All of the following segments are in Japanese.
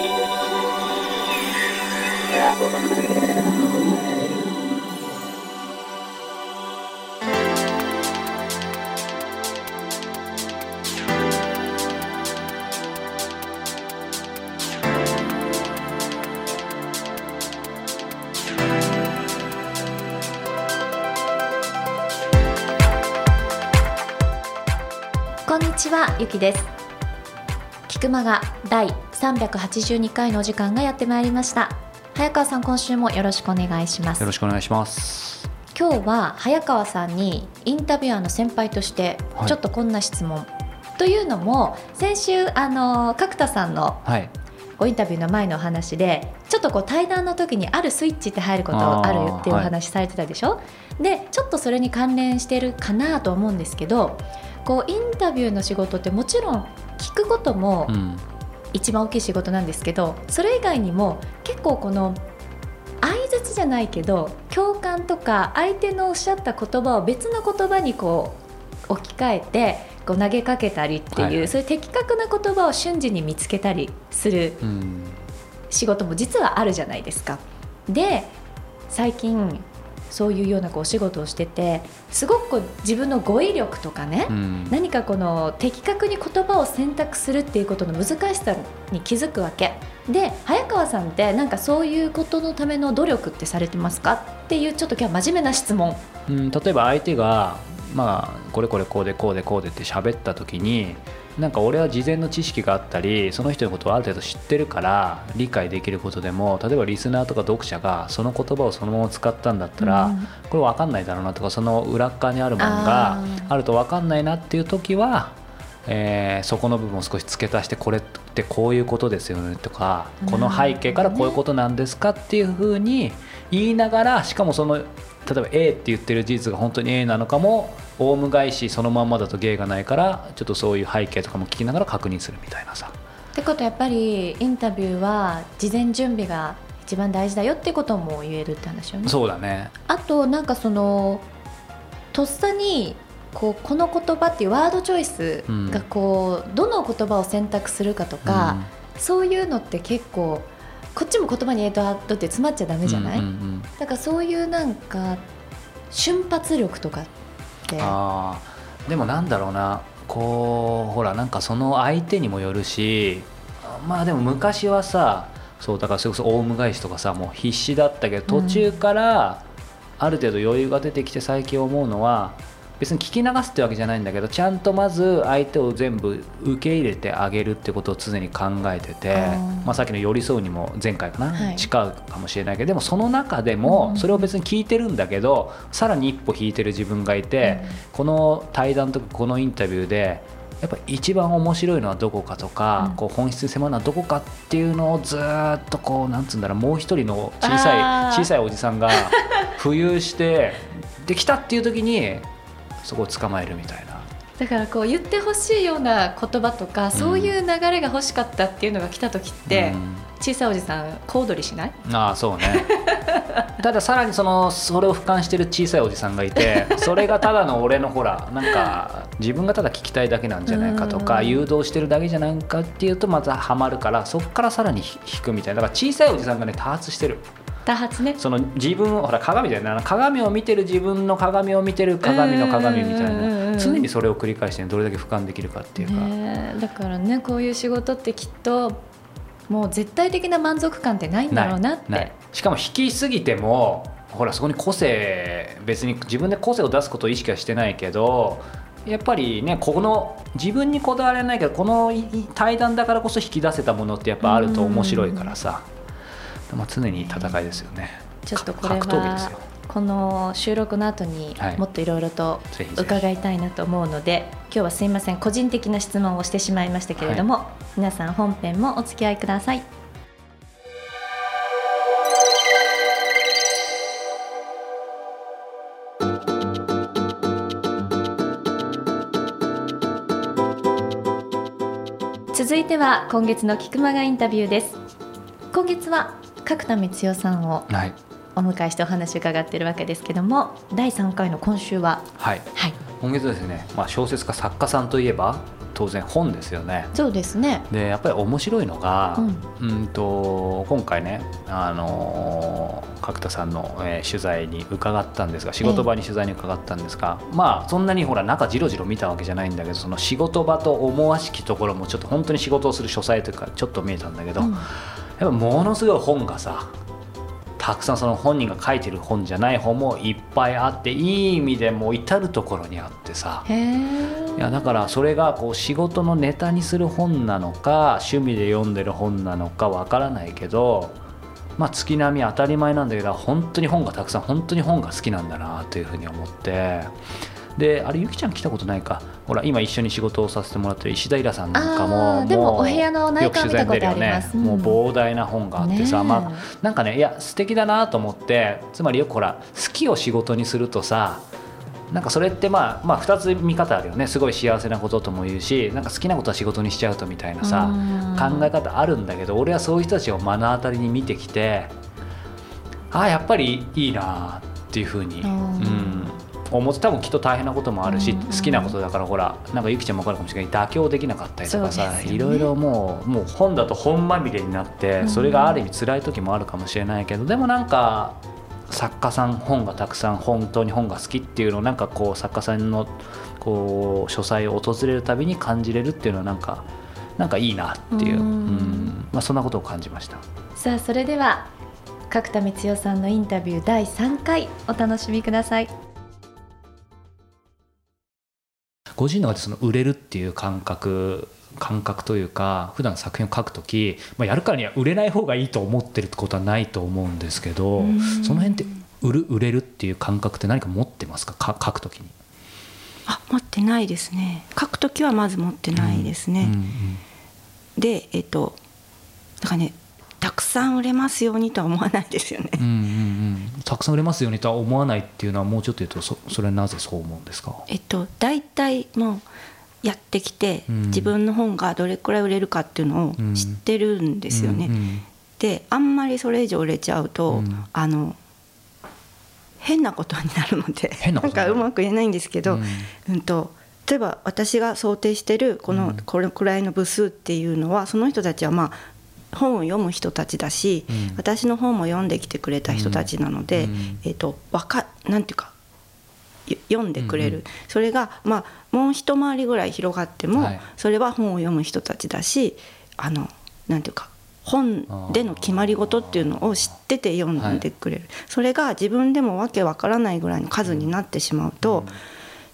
こんにちはゆきです。菊間が第382回のお時間がやってまいりました早川さん今週もよろしくお願いしますよろしくお願いします。今日は早川さんにインタビュアーの先輩としてはいちょっとこんな質問、というのも先週あの角田さんのはい。ごインタビューの前のお話でちょっとこう対談の時にあるスイッチって入ることあるっていうお話されてたでしょ、でちょっとそれに関連してるかなと思うんですけどこうインタビューの仕事ってもちろん聞くこともうん。一番大きい仕事なんですけどそれ以外にも結構この相槌じゃないけど共感とか相手のおっしゃった言葉を別の言葉にこう置き換えてこう投げかけたりっていう、はいはいそういう的確な言葉を瞬時に見つけたりするうん。仕事も実はあるじゃないですか。で最近そういうようなこうお仕事をしててすごくこう自分の語彙力とかね、うん。何かこの的確に言葉を選択するっていうことの難しさに気づくわけで早川さんってなんかそういうことのための努力ってされてますかっていうちょっと今日は真面目な質問うん、例えば相手が、まあ、これこれこうでこうでこうでって喋った時になんか俺は事前の知識があったりその人のことをある程度知ってるから理解できることでも例えばリスナーとか読者がその言葉をそのまま使ったんだったら、うん。これ分かんないだろうなとかその裏っ側にあるものがあると分かんないなっていう時は、えーそこの部分を少し付け足してこれってこういうことですよねとかこの背景からこういうことなんですかっていうふうに言いながらしかもその例えば A って言ってる事実が本当に A なのかもオウム返しそのまんまだと芸がないからちょっとそういう背景とかも聞きながら確認するみたいなさ。ってことはやっぱりインタビューは事前準備が一番大事だよってことも言えるって話よね。そうだね。あとなんかそのとっさにこうこの言葉っていうワードチョイスがこう、どの言葉を選択するかとか、そういうのって結構こっちも言葉にえーとあっとって詰まっちゃダメじゃない、うんうんうん。だからそういうなんか瞬発力とかって。あー。でもなんだろうな。こうほらなんかその相手にもよるしまあでも昔はさそうだからそれこそオウム返しとかさもう必死だったけど途中からある程度余裕が出てきて最近思うのは別に聞き流すってわけじゃないんだけどちゃんとまず相手を全部受け入れてあげるってことを常に考えててまあ、さっきの寄り添うにも前回かな、はい。近うかもしれないけどでもその中でうんもそれを別に聞いてるんだけどさらに一歩引いてる自分がいて、この対談とかこのインタビューでやっぱ一番面白いのはどこかとか、うん。こう本質に迫るのはどこかっていうのをずーっとこうなんつうんだろうもう一人の小さい小さいおじさんが 浮遊してできたっていう時にそこを捕まえるみたいな。だからこう言ってほしいような言葉とか、そういう流れが欲しかったっていうのが来た時って、うん。小さいおじさん小躍りしない？ああそうね。たださらにそのそれを俯瞰してる小さいおじさんがいて それがただの俺のほらなんか自分がただ聞きたいだけなんじゃないかとかうん。誘導してるだけじゃないかっていうとまたハマるからそこからさらに引くみたいな。だから小さいおじさんがね多発してる多発ね。その自分をほら鏡だよね。鏡を見てる自分の鏡を見てる鏡の鏡みたいうんうんうんうんな常にそれを繰り返してどれだけ俯瞰できるかっていうか、ねえ。だからねこういう仕事ってきっともう絶対的な満足感ってないんだろうなって。ない。しかも引きすぎてもほらそこに個性別に自分で個性を出すことを意識はしてないけどやっぱりねこの自分にこだわれないけどこの対談だからこそ引き出せたものってやっぱあると面白いからさ、まあ、常に戦いですよね。ちょっとこれはこの収録の後にはい。もっといろいろと伺いたいなと思うので今日はすいません。個人的な質問をしてしまいましたけれども、皆さん本編もお付き合いください。続いては今月の菊間がインタビューです。今月は角田光代さんをはい、お迎えしてお話を伺っているわけですけども第3回の今週ははい、はい。今月はですね、まあ、小説家作家さんといえば当然本ですよね。そうですね。でやっぱり面白いのが、ううんん、と今回ね、あのー角田さんの、えー取材に伺ったんですが仕事場に取材に伺ったんですが、まあそんなにほら中じろじろ見たわけじゃないんだけどその仕事場と思わしきところもちょっと本当に仕事をする書斎というかちょっと見えたんだけど、うんやっぱものすごい本がさたくさんその本人が書いてる本じゃない本もいっぱいあっていい意味でもう至る所にあってさいやだからそれがこう仕事のネタにする本なのか趣味で読んでる本なのかわからないけどまあ月並み当たり前なんだけど本当に本がたくさん本当に本が好きなんだなというふうに思ってであれゆきちゃん来たことないか。ほら今一緒に仕事をさせてもらってる石田イラさんなんかあもーでもお部屋の内観見たことあります。うん。もう膨大な本があってさ、まあなんかねいや素敵だなと思ってつまりよくほら好きを仕事にするとさなんかそれってまあまあ2つ見方あるよね。すごい幸せなこととも言うしなんか好きなことは仕事にしちゃうとみたいなさ考え方あるんだけど俺はそういう人たちを目の当たりに見てきてああやっぱりいいなっていうふうに、ううんん、思って多分きっと大変なこともあるし、うん。好きなことだからほらなんかゆきちゃんも分かるかもしれない。妥協できなかったりとかさ、いろいろもうもう本だと本まみれになってうん。それがある意味辛い時もあるかもしれないけどでもなんか作家さん本がたくさん本当に本が好きっていうのをなんかこう作家さんのこう書斎を訪れるたびに感じれるっていうのはなんかなんかいいなっていう、うん。うん。まあ、そんなことを感じました。さあそれでは角田光代さんのインタビュー第3回お楽しみくださいご自身の中でその売れるっていう感覚感覚というか普段作品を書くとき、まあ、やるからには売れない方がいいと思ってるってことはないと思うんですけどうん。その辺って売る売れるっていう感覚って何か持ってますか？か書くときに。あ持ってないですね。書く時はまず持ってないですね、うんうん。でえっとだからねたくさん売れますようにとは思わないですよね、うんうんうん。たくさん売れますようにとは思わないっていうのはもうちょっと言うとそそれはなぜそう思うんですか？えっと大体もうやってきて、うん。自分の本がどれくらい売れるかっていうのを知ってるんですよね、うんうんであんまりそれ以上売れちゃうと、うん。あの変なことになるのでなんかうまく言えないんですけど、うん。うんと例えば私が想定してるこのうん。これくらいの部数っていうのはその人たちはまあ本を読む人たちだし、うん。私の本も読んできてくれた人たちなので、うん。えっとわかなんていうかよ読んでくれる、うんそれがまあもう一回りぐらい広がっても、はい。それは本を読む人たちだしあのなんていうか本での決まり事っていうのを知ってて読んでくれる、それが自分でもわけわからないぐらいの数になってしまうと、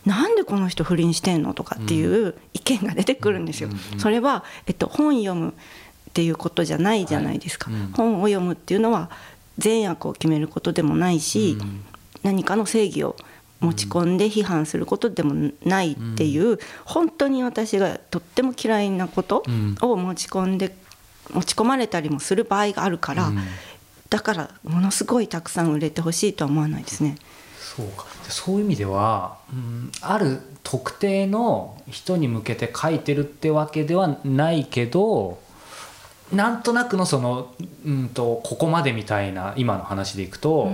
なんでこの人不倫してんのとかっていう意見が出てくるんですよ。それは、えっと、本読むっていうことじゃないじゃないですか。はい。うん。本を読むっていうのは善悪を決めることでもないし、うん。何かの正義を持ち込んで批判することでもないっていう、本当に私がとっても嫌いなことうん。を持ち込んで持ち込まれたりもする場合があるから、うん。だからものすごいたくさん売れてほしいとは思わないですね。そうか。でそういう意味では、うん、ある特定の人に向けて書いてるってわけではないけどなんとなくのその、うん、とここまでみたいな今の話でいくと、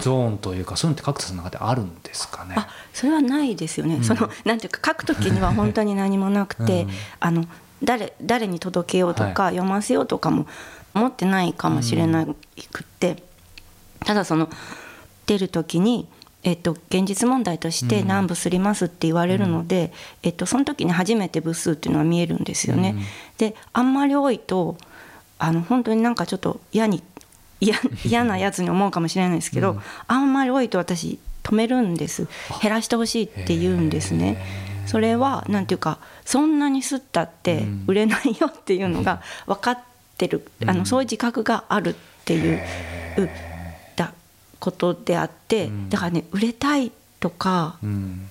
ゾーンというかそういうのって角田さんの中であるんですかね？あそれはないですよね、うん。そのなんていうか書く時には本当に何もなくて、うん。あの誰誰に届けようとか、は読ませようとかも思ってないかもしれなくって、ただその出る時に、えっと、現実問題としてうん。何部すりますって言われるので、えっと、その時に初めて部数っていうのは見えるんですよね。うん。であんまり多いとあの本当になんかちょっと嫌に嫌 嫌なやつに思うかもしれないですけど、うん。あんまり多いと私止めるんです。減らしてほしいって言うんですね。それはなんていうかそんなに吸ったってうん。売れないよっていうのが分かってる、あうん。のそういう自覚があるっていうことであって、うん。だからね売れたいとかうん。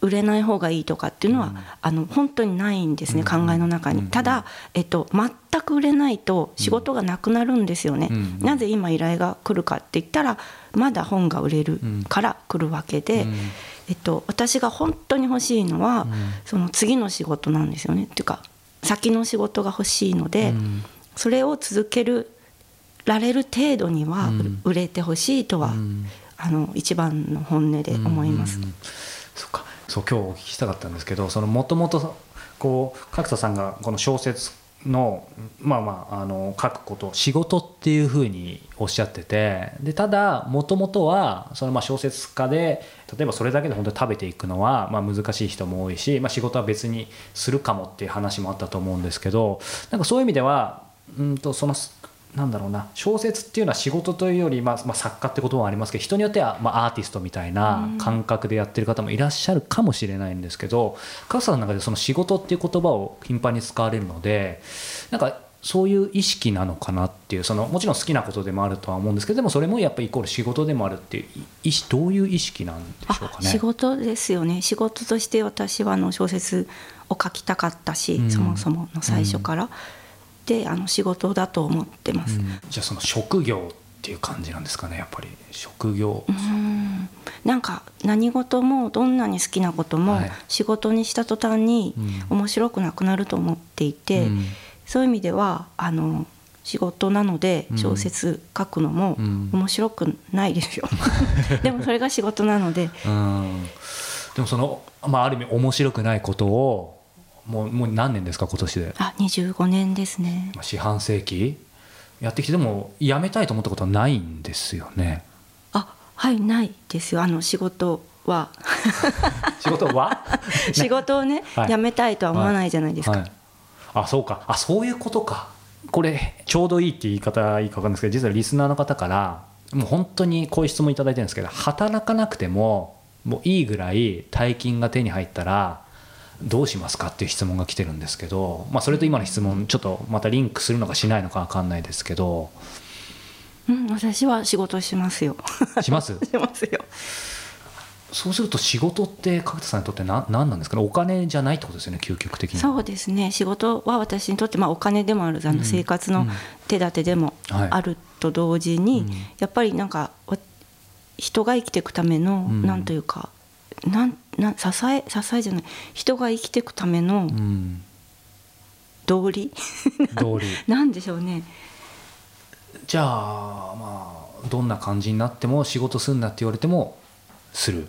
売れない方がいいとかっていうのは、うん。あの本当にないんですね、うん。考えの中に、うん。ただ、えっと、全く売れないと仕事がなくなるんですよね、うん。なぜ今依頼が来るかって言ったらまだ本が売れるから来るわけで、うん。えっと、私が本当に欲しいのは、うん。その次の仕事なんですよね。っていうか先の仕事が欲しいので、うん。それを続けるられる程度にはうん。売れてほしいとは、うん。あの一番の本音で思います。うん。うんうんそっか。そう今日お聞きしたかったんですけどそのもともとこう角田さんがこの小説のまあまああの書くこと仕事っていうふうにおっしゃっててでただもともとはそのまあ小説家で例えばそれだけで本当に食べていくのはまあ難しい人も多いし、まあ、仕事は別にするかもっていう話もあったと思うんですけどなんかそういう意味ではうんとそのなんだろうな小説っていうのは仕事というより、まあまあ、作家ってこともありますけど人によっては、まあ、アーティストみたいな感覚でやってる方もいらっしゃるかもしれないんですけど加藤さんの中でその仕事っていう言葉を頻繁に使われるのでなんかそういう意識なのかなっていうそのもちろん好きなことでもあるとは思うんですけどでもそれもやっぱりイコール仕事でもあるっていう意識どういう意識なんでしょうかね？仕事ですよね仕事として私はあの小説を書きたかったし、うん、そもそもの最初から。うんであの仕事だと思ってます、うん、じゃあその職業っていう感じなんですかねやっぱり。職業。うん。なんか何事もどんなに好きなことも仕事にした途端に面白くなくなると思っていて、うん、そういう意味ではあの仕事なので小説書くのも面白くないですよ、うん、でもそれが仕事なので、うん、でもその、まあ、ある意味面白くないことをもうもう何年ですか今年で？あ25年ですね。四半世紀？やってきてでも辞めたいと思ったことはないんですよね。あはいないですよ。あの仕事は。仕事は？仕事をね、はい、辞めたいとは思わないじゃないですか、はい。はい、あそうか。あそういうことか。これちょうどいいって言い方いいか分かんないですけど実はリスナーの方からもう本当にこういう質問頂いてるんですけど働かなくてももういいぐらい大金が手に入ったらどうしますかっていう質問が来てるんですけど、まあ、それと今の質問ちょっとまたリンクするのかしないのか分かんないですけど、うん、私は仕事しますよ。します？しますよ。そうすると仕事って角田さんにとって何何なんですかね？お金じゃないってことですよね究極的にそうですね。仕事は私にとって、まあ、お金でもあるあの生活の手立てでもあると同時に、うん。はい、やっぱりなんか人が生きていくための、うん、なんというかなんな支え支えじゃない。人が生きていくための道理、道理。なんでしょうね。じゃあまあどんな感じになっても仕事すんなって言われてもする。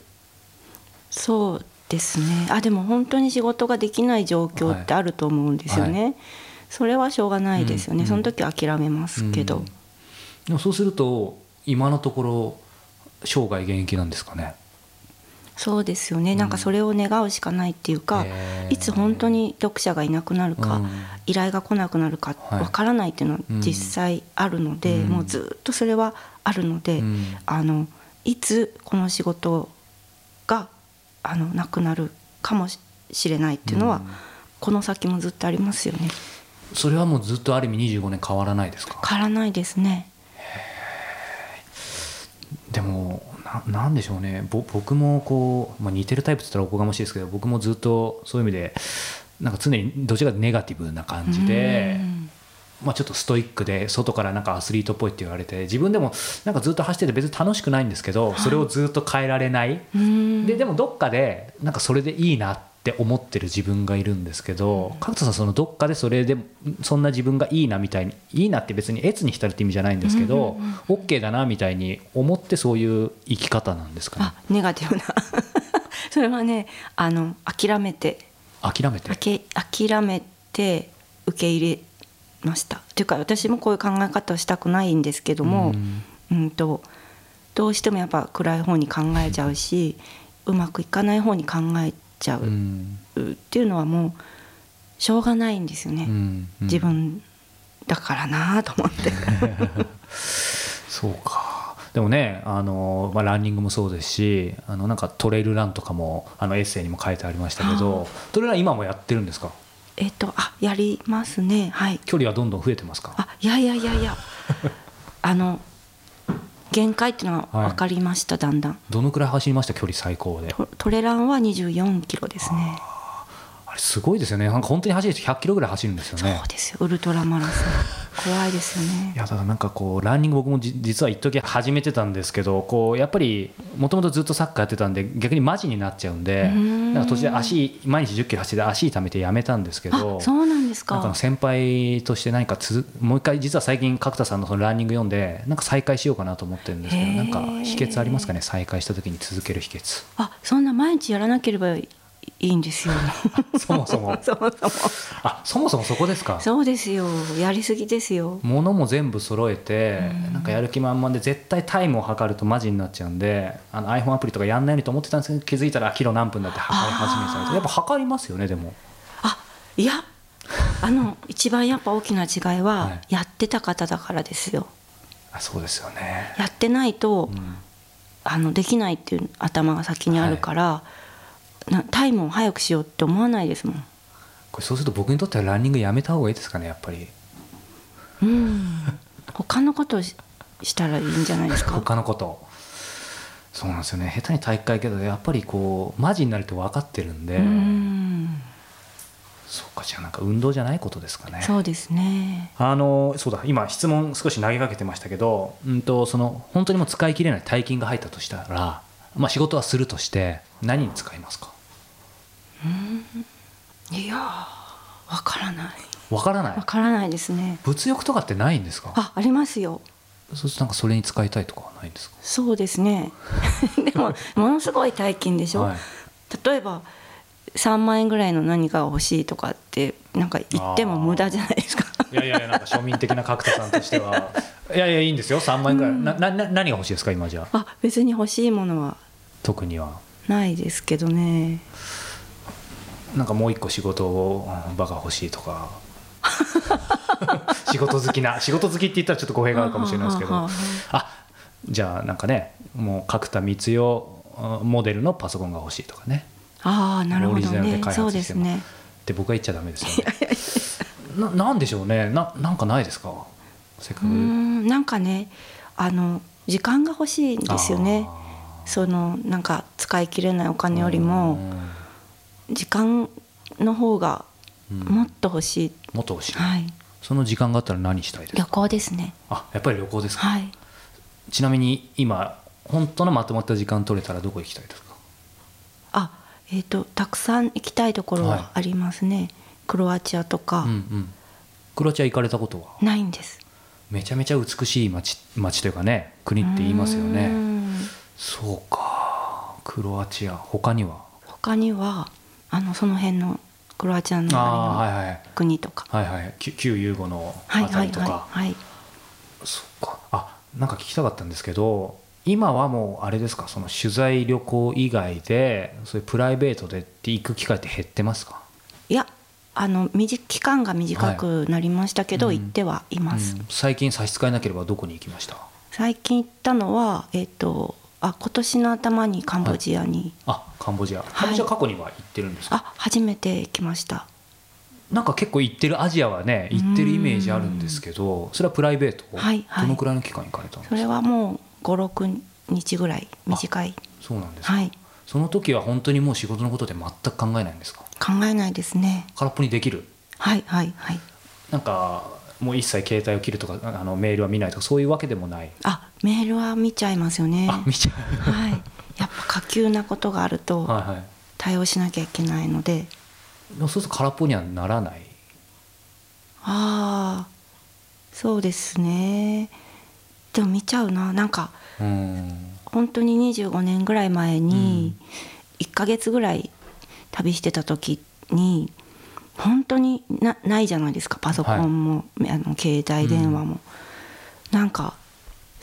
そうですね。あでも本当に仕事ができない状況ってあると思うんですよね、はい。はい、それはしょうがないですよね、うん、その時は諦めますけど、うん、でもそうすると今のところ生涯現役なんですかねそうですよね、うん、なんかそれを願うしかないっていうか、いつ本当に読者がいなくなるか、うん、依頼が来なくなるかわからないっていうのは実際あるので、もうずっとそれはあるので、あのいつこの仕事があのなくなるかもしれないっていうのは、この先もずっとありますよね。それはもうずっとある意味25年変わらないですか？変わらないですね。でもななんでしょうね。僕もこう、まあ、似てるタイプって言ったらおこがましいですけど僕もずっとそういう意味でなんか常にどちらかネガティブな感じで。まあ、ちょっとストイックで外からなんかアスリートっぽいって言われて自分でもなんかずっと走ってて別に楽しくないんですけどそれをずっと変えられない。ででもどっかでなんかそれでいいなってって思ってる自分がいるんですけど角田さんそのどっかでそれでそんな自分がいいなみたいにいいなって別に越に浸るって意味じゃないんですけど、OK だなみたいに思ってそういう生き方なんですかね？ネガティブな。それはねあの諦めて。諦めて？諦めて受け入れました。というか私もこういう考え方をしたくないんですけども、うん、うんとどうしてもやっぱ暗い方に考えちゃうしうまくいかない方に考えちゃう。っていうのはもうしょうがないんですよね、自分だからなと思って。そうか。でもねあの、まあ、ランニングもそうですしあのなんかトレイルランとかもあのエッセイにも書いてありましたけどトレイルラン今もやってるんですか？えっとあやりますね。はい。距離はどんどん増えてますか？あいやいやいやいや。あの限界っていうのは分かりました、はい、だんだん。どのくらい走りました？距離最高で。トレランは24キロですね。あれすごいですよね。なんか本当に走ると100キロぐらい走るんですよね。そうですよ。ウルトラマラソン。怖いですよね。いやだからなんかこうランニング僕もじ実は一時始めてたんですけどこうやっぱりもともとずっとサッカーやってたんで逆にマジになっちゃうんでん。なんか途中で足毎日1 0キロ走って足痛めてやめたんですけどあそうなんですか。なんか先輩として何かつもう一回実は最近角田さんのそのランニング読んでなんか再開しようかなと思ってるんですけどなんか秘訣ありますかね？再開した時に続ける秘訣。あそんな毎日やらなければいいんですよ。そもそも。そもそも。あそもそもそこですか？そうですよ。やりすぎですよ。物も全部揃えてなんかやる気満々で絶対タイムを測るとマジになっちゃうんであの iPhone アプリとかやんないようにと思ってたんですけど気づいたらキロ何分だって測り始めたりとやっぱ測りますよねでも。あいやあの一番やっぱ大きな違いははやってた方だからですよ。あそうですよね。やってないと、うん。あのできないっていう頭が先にあるから、なタイムを早くしようって思わないですもん。これそうすると僕にとってはランニングやめた方がいいですかねやっぱり。うん。他のことをししたらいいんじゃないですか？他のこと。そうなんですよね。下手に体育会系だとやっぱりこうマジになると分かってるんで。うん。そうかじゃあなんか運動じゃないことですかね。そうですね。あのそうだ。今質問少し投げかけてましたけど、うん、とその本当にもう使い切れない大金が入ったとしたら、まあ、仕事はするとして何に使いますか？いやーわからない。わからない？わからないですね。物欲とかってないんですか？あありますよ。そなんかそれに使いたいとかはないんですか？そうですね。でもものすごい大金でしょ、はい。例えば3万円ぐらいの何かが欲しいとかってなんか言っても無駄じゃないですか。いやいやいやなんか庶民的な角田さんとしては。いやいやいいんですよ。3万円ぐらい、ななな何が欲しいですか今じゃあ？あ別に欲しいものは。特には。ないですけどねなんかもう一個仕事をうん場が欲しいとか。仕事好きな仕事好きって言ったらちょっと語弊があるかもしれないですけど。はあじゃあなんかねもう角田光代うんモデルのパソコンが欲しいとかね。ああなるほどオリジナルでね開発してもね。って僕は言っちゃダメですよ。ねななんでしょうね。ななんかないですか？せっかく。んなんかねあの時間が欲しいんですよね。そのなんか使い切れないお金よりも時間の方がうん。もっと欲しい、もっと欲しい、はい。その時間があったら何したいです旅か行ですね。あやっぱり旅行ですか、はい。ちなみに今本当のまとまった時間取れたらどこ行きたいですか？あえっ、とたくさん行きたいところはい。はありますね、クロアチアとか、うんうん。クロアチア行かれたことは？ないんです。めちゃめちゃ美しい街街というかね国って言いますよね。ん。そうか。クロアチア他には？他にはあのその辺のクロアチアのあ周りのあはいはい。国とか。はいはい。旧旧ユーゴのあはいはい。たりとか、はい。はいそっか。あなんか聞きたかったんですけど今はもうあれですか？その取材旅行以外でそういうプライベートでって行く機会って減ってますか、いやあの短期間が短くなりましたけど、はい。行ってはいます、うん。最近差し支えなければどこに行きました？最近行ったのはえっ、とあ今年の頭にカンボジアに、あカンボジア。カンボジア過去には行ってるんですか、あ初めて行きました。なんか結構行ってるアジアはね行ってるイメージあるんですけどそれはプライベート、はいはい。どのくらいの期間行かれたんですか？それはもう56日ぐらい短い。そうなんですか、はい。その時は本当にもう仕事のことで全く考えないんですか？考えないですね。空っぽにできる？はいはいはい。なんかもう一切携帯を切るとかあのメールは見ないとかそういうわけでもない、あメールは見ちゃいますよね。あ見ちゃう。はい。やっぱ下級なことがあるとはいはい。対応しなきゃいけないので。でもそうすると空っぽにはならない？ああそうですね。でも見ちゃうな。なんかうん。本当に25年ぐらい前に1ヶ月ぐらい旅してた時に本当になないじゃないですか。パソコンも、あの携帯電話も、なんか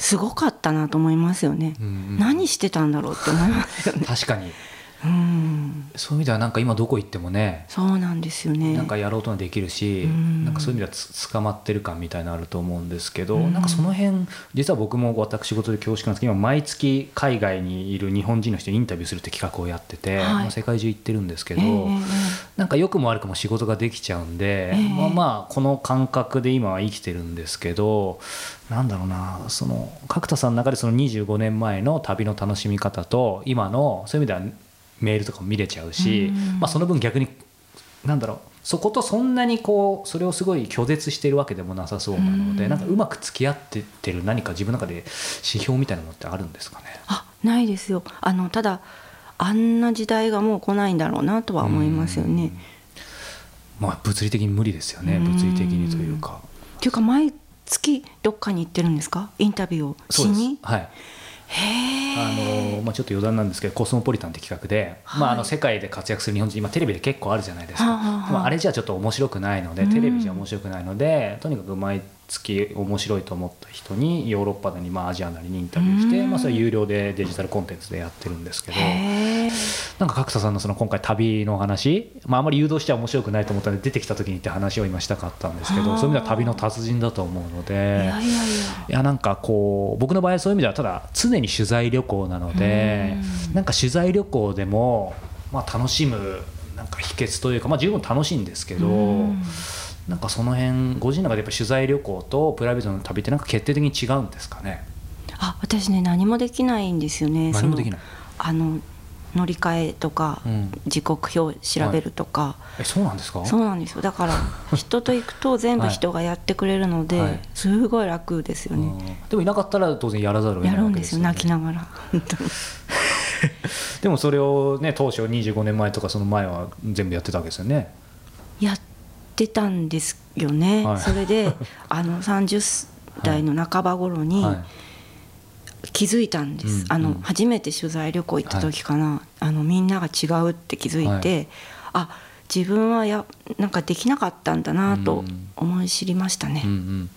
すごかったなと思いますよね、うんうん。何してたんだろうって思いますよね。確かにうん。そういう意味ではなんか今どこ行ってもねそうなんですよね。なんかやろうともできるし、うん。なんかそういう意味ではつ捕まってる感みたいなのあると思うんですけど、うん。なんかその辺実は僕も私事で恐縮なんですけど今毎月海外にいる日本人の人にインタビューするって企画をやってて、はい。まあ世界中行ってるんですけど、ええなんか良くも悪くも仕事ができちゃうんで、ええ。まあまあこの感覚で今は生きてるんですけどなんだろうなその角田さんの中でその25年前の旅の楽しみ方と今のそういう意味ではメールとかも見れちゃうし、うん。まあ、その分逆になんだろうそことそんなにこうそれをすごい拒絶してるわけでもなさそうなのでうん。なんかうまく付き合ってってる何か自分の中で指標みたいなのってあるんですかね？あないですよ。あのただあんな時代がもう来ないんだろうなとは思いますよね。まあ物理的に無理ですよねうん。物理的にというか。っていうか毎月どっかに行ってるんですか？インタビューをしに？はい。へあえのまあ、ちょっと余談なんですけどコスモポリタンって企画で、まあ、あはいの世界で活躍する日本人今テレビで結構あるじゃないですか、はあはあはあでもあれじゃちょっと面白くないのでうん。テレビじゃ面白くないので、とにかく毎月面白いと思った人にヨーロッパなり、まあ、アジアなりにインタビューして、うん。まあ、それは有料でデジタルコンテンツでやってるんですけどなんか角田さんのその今回旅の話、まあ、あまり誘導しちゃ面白くないと思ったので出てきた時にって話を今したかったんですけはあどそういう意味では旅の達人だと思うので。いやいやい。やいやなんかこう僕の場合はそういう意味ではただ常に取材旅行なのでうん。なんか取材旅行でもまあ楽しむなんか秘訣というかまあ十分楽しいんですけどうん。なんかその辺ご自身の中でやっぱ取材旅行とプライベートの旅ってなんか決定的に違うんですかね？あ私ね何もできないんですよね。何もできない。あの乗り換えとか、うん。時刻表調べるとか、えそうなんですか？そうなんですよ。だから 人と行くと全部人がやってくれるので、はい。すごい楽ですよね、うん。でもいなかったら当然やらざるを得やるんですすよ、ね、泣きながら でもそれをね当初25年前とかその前は全部やってたわけですよね。やってたんですよね、はい。それであの30代の半ば頃にはい気づいたんです、うん。あのうん。初めて取材旅行行った時かな、あのみんなが違うって気づいて、あ自分はやなんかできなかったんだなとうん。思い知りましたね、うんうん、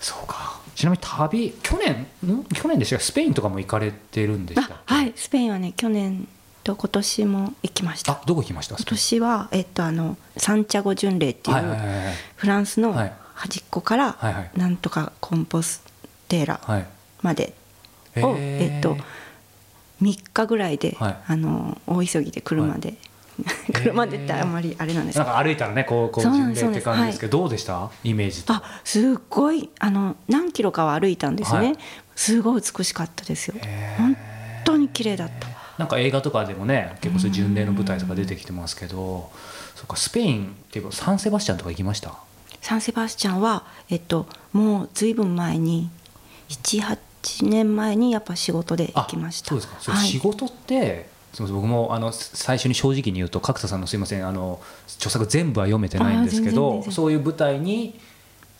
そうか。ちなみに旅去年？ん？去年でしたかスペインとかも行かれてるんでしたはい。スペインはね去年と今年も行きました。あどこ行きました？今年は、えっと、あのサンチャゴ巡礼っていはいはいうはいはい。フランスのはい。端っこからはいはい。なんとかコンポステーラはい。までへを、ー。えっと、3日ぐらいで、はい。あの大急ぎで車で、車でってあんまりあれなんです。けどなんか歩いたらねこうこう巡礼って感じですけどどうでした？イメージと。あすっごいあの何キロかは歩いたんですね、はい。すごい美しかったですよ。へー。本当に綺麗だった。なんか映画とかでもね結構そういう巡礼の舞台とか出てきてますけどそうかスペインっていうかサンセバスチャンとか行きました？サンセバスチャンは、えっと、もうずいぶん前に78年前にやっぱ仕事で行きました。そうですか。仕事って、すみません僕もあの最初に正直に言うと角田さんのすいませんあの著作全部は読めてないんですけどそういう舞台に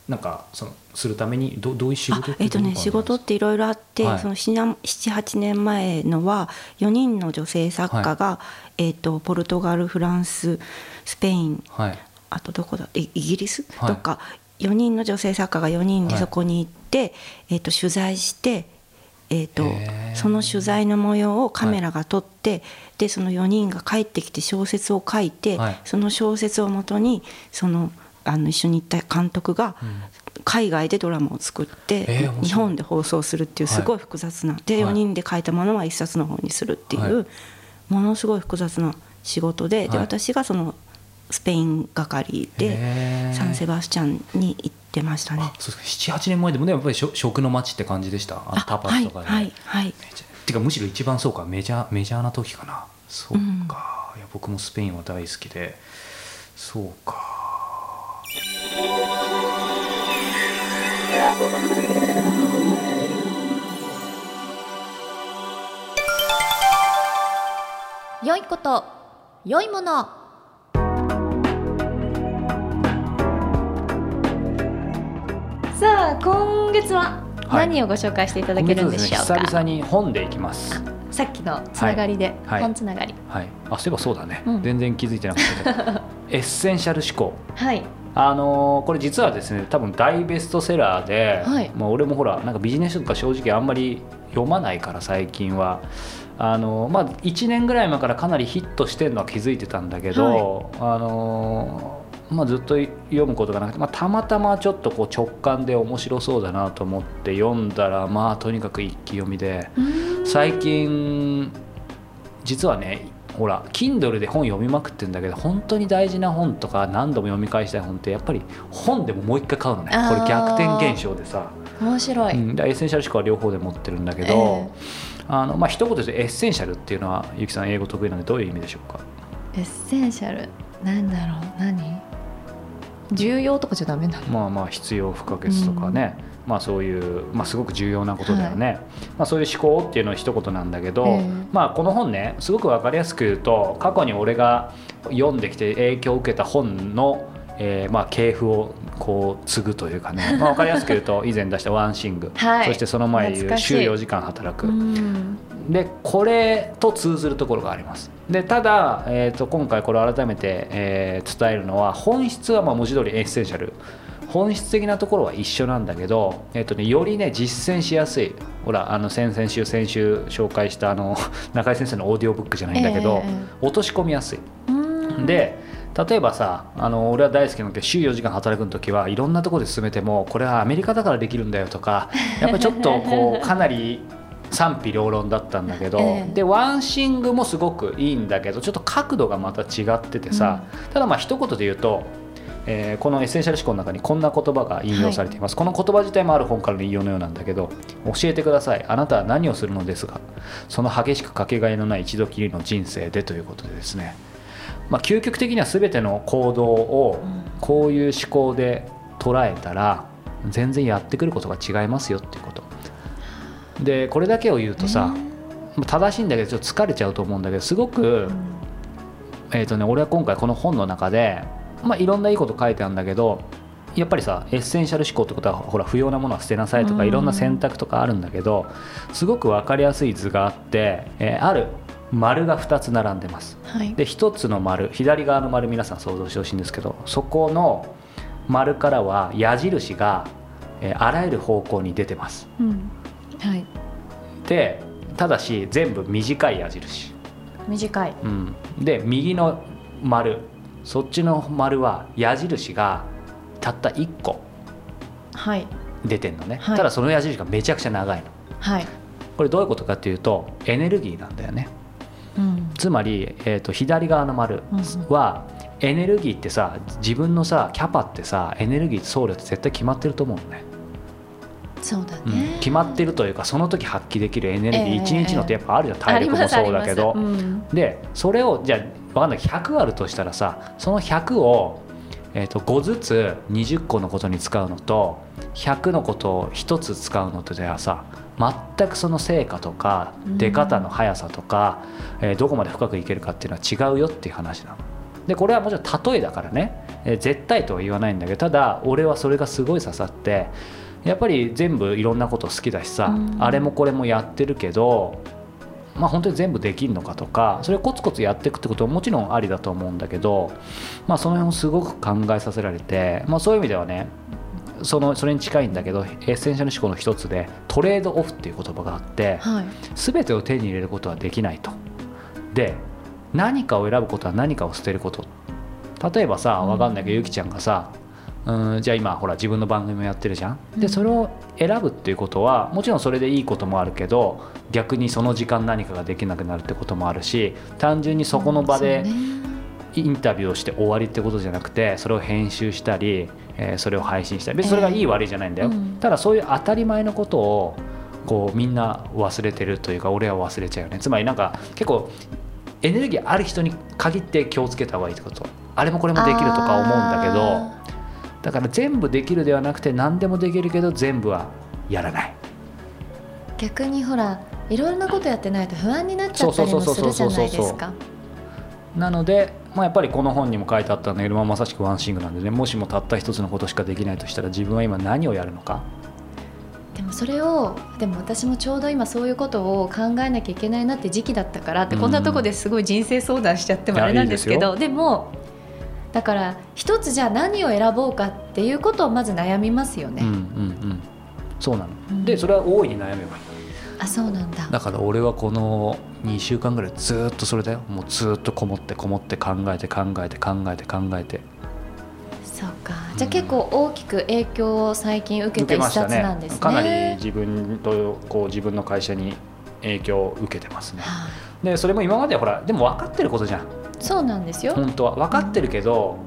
なんかそのするためにどどういう仕事あえっとね仕事っていろいろあって、はい。その78年前のは4人の女性作家が、えっとポルトガルフランススペインはい。あとどこだイイギリス、はい。とか4人の女性作家が4人ではい。そこに行って、えっと取材して、えっとその取材の模様をカメラが撮って、でその4人が帰ってきて小説を書いて、はい。その小説をもとにそのあの一緒に行った監督が海外でドラマを作って、日本で放送するっていうすごい複雑な、ではい。4人で書いたものは一冊の本にするっていう、はい。ものすごい複雑な仕事で,、ではい。私がそのスペイン係でサンセバスチャンに行ってましたね。あ。そうですか。78年前でもねやっぱり食食の街って感じでした？あのタパスとかで、はいはいはい。めちゃてかむしろ一番そうか。メジャーメジャーな時かな。そうか、いや僕もスペインは大好きで。そうか。良いこと良いものさあ今月ははい。何をご紹介していただけるんでしょうか、はですね久々に本でいきます。さっきのつながりで、はい。本つながり。はいあそういえばそうだね、うん。全然気づいてなかったけど。エッセンシャル思考。はい。あのーこれ実はですね多分大ベストセラーで、はい。まあ、俺もほらなんかビジネス書とか正直あんまり読まないから最近は。あのーまあ、1年ぐらい前からかなりヒットしてるのは気づいてたんだけど、あのーまあ、ずっと読むことがなくて、まあ、たまたまちょっとこう直感で面白そうだなと思って読んだらまあとにかく一気読みで最近実はねほら Kindle で本読みまくってんだけど本当に大事な本とか何度も読み返したい本ってやっぱり本でももう一回買うのね。これ逆転現象でさ、面白い、うん、でエッセンシャル思考は両方で持ってるんだけど、えあのまあ一言でエッセンシャルっていうのはゆきさん英語得意なんでどういう意味でしょうか？エッセンシャル？なんだろう？何？重要とかじゃダメなの？まあまあ必要不可欠とかね、まあそういう、まあ、すごく重要なことだよね、まあ、そういう思考っていうのは一言なんだけど、ええ。まあこの本ねすごく分かりやすく言うと過去に俺が読んできて影響を受けた本の、えーまあ系譜をこう継ぐというかね、まあ、分かりやすく言うと以前出した「ワンシング」はい。そしてその前に言う「懐かしい。週4時間働く」うん。でこれと通ずるところがありますでただ、えー、と今回これを改めて、えー伝えるのは本質はまあ文字通りエッセンシャル。本質的なところは一緒なんだけど、えーとね、よりね実践しやすい。ほらあの先々週先週紹介したあの 中井先生のオーディオブックじゃないんだけど、ええ落とし込みやすい。うん。で例えばさあの俺は大好きなので週4時間働くの時はいろんなところで進めてもこれはアメリカだからできるんだよとかやっぱりちょっとこう かなり賛否両論だったんだけど、ええ。でワンシングもすごくいいんだけどちょっと角度がまた違っててさ、ただまあ一言で言うと、えーこのエッセンシャル思考の中にこんな言葉が引用されています、この言葉自体もある本からの引用のようなんだけど教えてください。あなたは何をするのですがその激しくかけがえのない一度きりの人生でということでですね。まあ、究極的には全ての行動をこういう思考で捉えたら全然やってくることが違いますよっていうことでこれだけを言うとさ正しいんだけどちょっと疲れちゃうと思うんだけどすごく、えーとね、俺は今回この本の中で、まあ、いろんないいこと書いてあるんだけどやっぱりさエッセンシャル思考ってことはほら不要なものは捨てなさいとかうん。いろんな選択とかあるんだけどすごく分かりやすい図があって、えーある丸が2つ並んでます。はい。で一つの丸左側の丸皆さん想像してほしいんですけどそこの丸からは矢印が、えーあらゆる方向に出てます。うんはい。でただし全部短い矢印、短い。うん、で右の丸。そっちの丸は矢印がたった1個はい。出てんのね、はい。ただその矢印がめちゃくちゃ長いの。はい。これどういうことかっていうとエネルギーなんだよね。うん。つまり、えー、と左側の丸は、エネルギーってさ自分のさキャパってさエネルギー総量って絶対決まってると思うのね、そうだうんね決まってるというかその時発揮できるエネルギー、ええ一日のってやっぱあるじゃん体力もそうだけど、あります。ありますでそれをじゃあ分かんない。100あるとしたらさその100を、えー、と5ずつ20個のことに使うのと100のことを1つ使うのとではさ全くその成果とかうん。出方の速さとか、えーどこまで深くいけるかっていうのは違うよっていう話なの。でこれはもちろん例えだからね、えー絶対とは言わないんだけどただ俺はそれがすごい刺さってやっぱり全部いろんなこと好きだしさ、うん。あれもこれもやってるけどまあ本当に全部できるのかとかそれをコツコツやっていくってことはもちろんありだと思うんだけど、まあ、その辺をすごく考えさせられて、まあ、そういう意味ではねそのそれに近いんだけどエッセンシャル思考の一つでトレードオフっていう言葉があってはい。全てを手に入れることはできないと。で何かを選ぶことは何かを捨てること。例えばさ分かんないけどゆきちゃんがさうんじゃあ今ほら自分の番組もやってるじゃん。でそれを選ぶっていうことはもちろんそれでいいこともあるけど逆にその時間何かができなくなるってこともあるし単純にそこの場でインタビューをして終わりってことじゃなくてそれを編集したり、えーそれを配信したり。別にそれがいい悪いじゃないんだよ、ええうん。ただそういう当たり前のことをこうみんな忘れてるというか俺は忘れちゃうよね。つまりなんか結構エネルギーある人に限って気をつけた方がいいってこと。あれもこれもできるとか思うんだけどあだから全部できるではなくて何でもできるけど全部はやらない。ー逆にほらいろんなことやってないと不安になっちゃったりもするじゃないですか。なので、まあ、やっぱりこの本にも書いてあったんだけど、まあ、まさしくワンシングなんでね。もしもたった一つのことしかできないとしたら自分は今何をやるのか。でもそれをでも私もちょうど今そういうことを考えなきゃいけないなって時期だったからって、うん。こんなとこですごい人生相談しちゃってもあれなんですけどでもだから一つじゃあ何を選ぼうかっていうことをまず悩みますよね、うんうんうん。そうなの、うん。でそれは大いに悩めばいいあそうなんだ。だから俺はこの2週間ぐらいずっとそれだよ。もうずっとこもってこもって考えて考えて考えて考えて。そうか。じゃあ結構大きく影響を最近受けた一冊なんですね。かなり自分とこう自分の会社に影響を受けてますねはいでそれも今までほらでも分かってることじゃんそうなんですよ、本当は。分かってるけど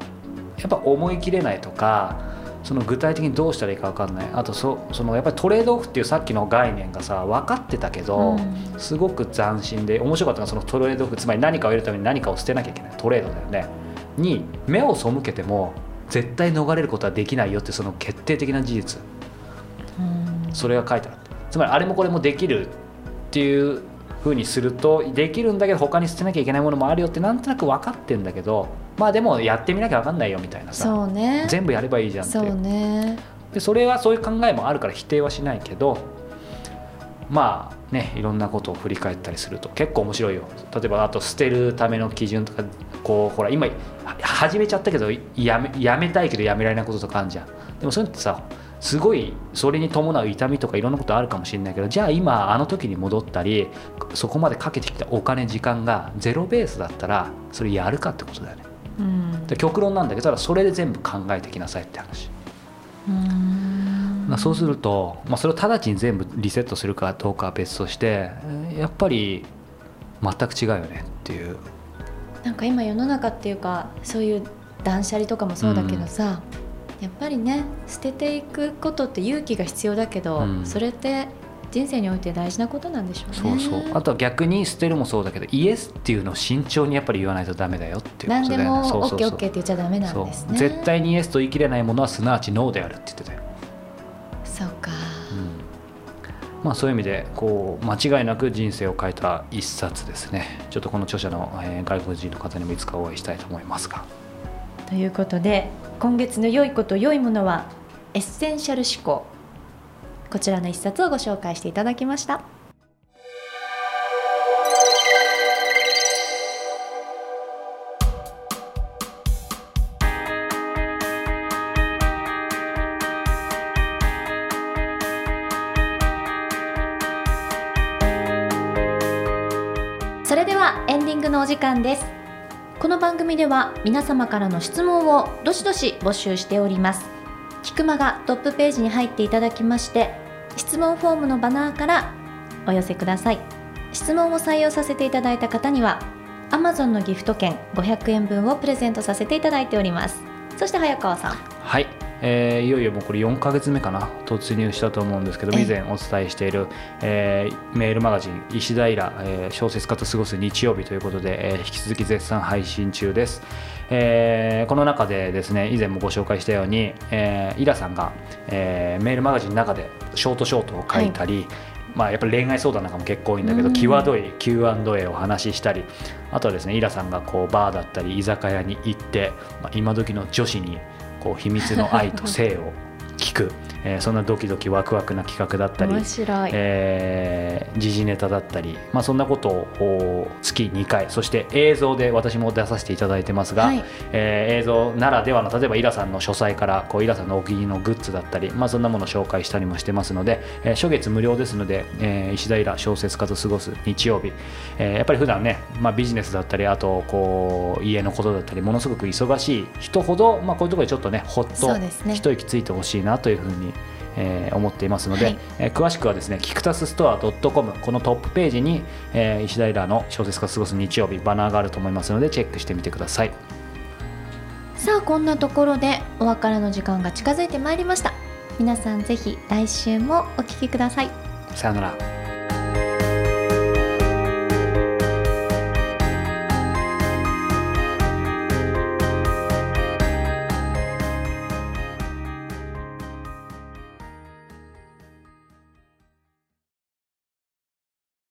やっぱ思い切れないとかその具体的にどうしたらいいか分かんない。あとそそのやっぱりトレードオフっていうさっきの概念がさ分かってたけど、うん。すごく斬新で面白かったのはそのトレードオフつまり何かを得るために何かを捨てなきゃいけないトレードだよね。に目を背けても絶対逃れることはできないよってその決定的な事実。うん。それが書いてあって。つまりあれもこれもできるっていうふうにするとできるんだけど他に捨てなきゃいけないものもあるよってなんとなく分かってんだけどまあでもやってみなきゃ分かんないよみたいなさね。全部やればいいじゃんって。そうね。でそれはそういう考えもあるから否定はしないけどまあねいろんなことを振り返ったりすると結構面白いよ。例えばあと捨てるための基準とかこうほら今は始めちゃったけどやめやめたいけどやめられないこととかあるじゃん。でもそういうのってさすごいそれに伴う痛みとかいろんなことあるかもしれないけどじゃあ今あの時に戻ったりそこまでかけてきたお金時間がゼロベースだったらそれやるかってことだよね。うん。で極論なんだけどただそれで全部考えてきなさいって話。うん。まあそうすると、まあ、それを直ちに全部リセットするかどうかは別としてえーやっぱり全く違うよねっていう。なんか今世の中っていうかそういう断捨離とかもそうだけどさ、やっぱりね捨てていくことって勇気が必要だけど、うん。それって人生において大事なことなんでしょうね。そうそう。あとは逆に捨てるもそうだけどイエスっていうのを慎重にやっぱり言わないとダメだよっていうこ何でとだよね。もそうそう OKOK って言っちゃダメなんですね。絶対にイエスと言い切れないものはすなわちノーであるって言ってたよ、そうか。うん。まあ、そういう意味でこう間違いなく人生を変えた一冊ですね。ちょっとこの著者の、えー外国人の方にもいつかお会いしたいと思いますがということで今月の良いこと良いものはエッセンシャル思考。こちらの一冊をご紹介していただきました。それではエンディングのお時間です。この番組では皆様からの質問をどしどし募集しております。キクマがトップページに入っていただきまして質問フォームのバナーからお寄せください。質問を採用させていただいた方には Amazon のギフト券500円分をプレゼントさせていただいております。そして早川さん。はい、えーいよいよもうこれ4ヶ月目かな突入したと思うんですけど以前お伝えしている、えーメールマガジン「石平、えー小説家と過ごす日曜日」ということで、えー引き続き絶賛配信中です、えーこの中でですね以前もご紹介したように、えーイラさんが、えーメールマガジンの中でショートショートを書いたり、まあ、やっぱり恋愛相談なんかも結構多いんだけど、うん。際どい Q&A をお話ししたりあとはですねイラさんがこうバーだったり居酒屋に行って、まあ、今時の女子にこう秘密の愛と性を聞く、えーそんなドキドキワクワクな企画だったり面白い、えー時事ネタだったり、まあ、そんなことをお月2回そして映像で私も出させていただいてますが、はい。えー映像ならではの例えばイラさんの書斎からこうイラさんのお気に入りのグッズだったり、まあ、そんなものを紹介したりもしてますので、えー初月無料ですので、えー石平小説家と過ごす日曜日、えーやっぱり普段ね、まあ、ビジネスだったりあとこう家のことだったりものすごく忙しい人ほど、まあ、こういうところでちょっとねほっとね。一息ついてほしいなというふうに、えー思っていますので、はい。えー詳しくはですねキクタスストア .com このトップページに、えー石平の小説家と過ごす日曜日バナーがあると思いますのでチェックしてみてください。さあこんなところでお別れの時間が近づいてまいりました。皆さんぜひ来週もお聞きください。さよなら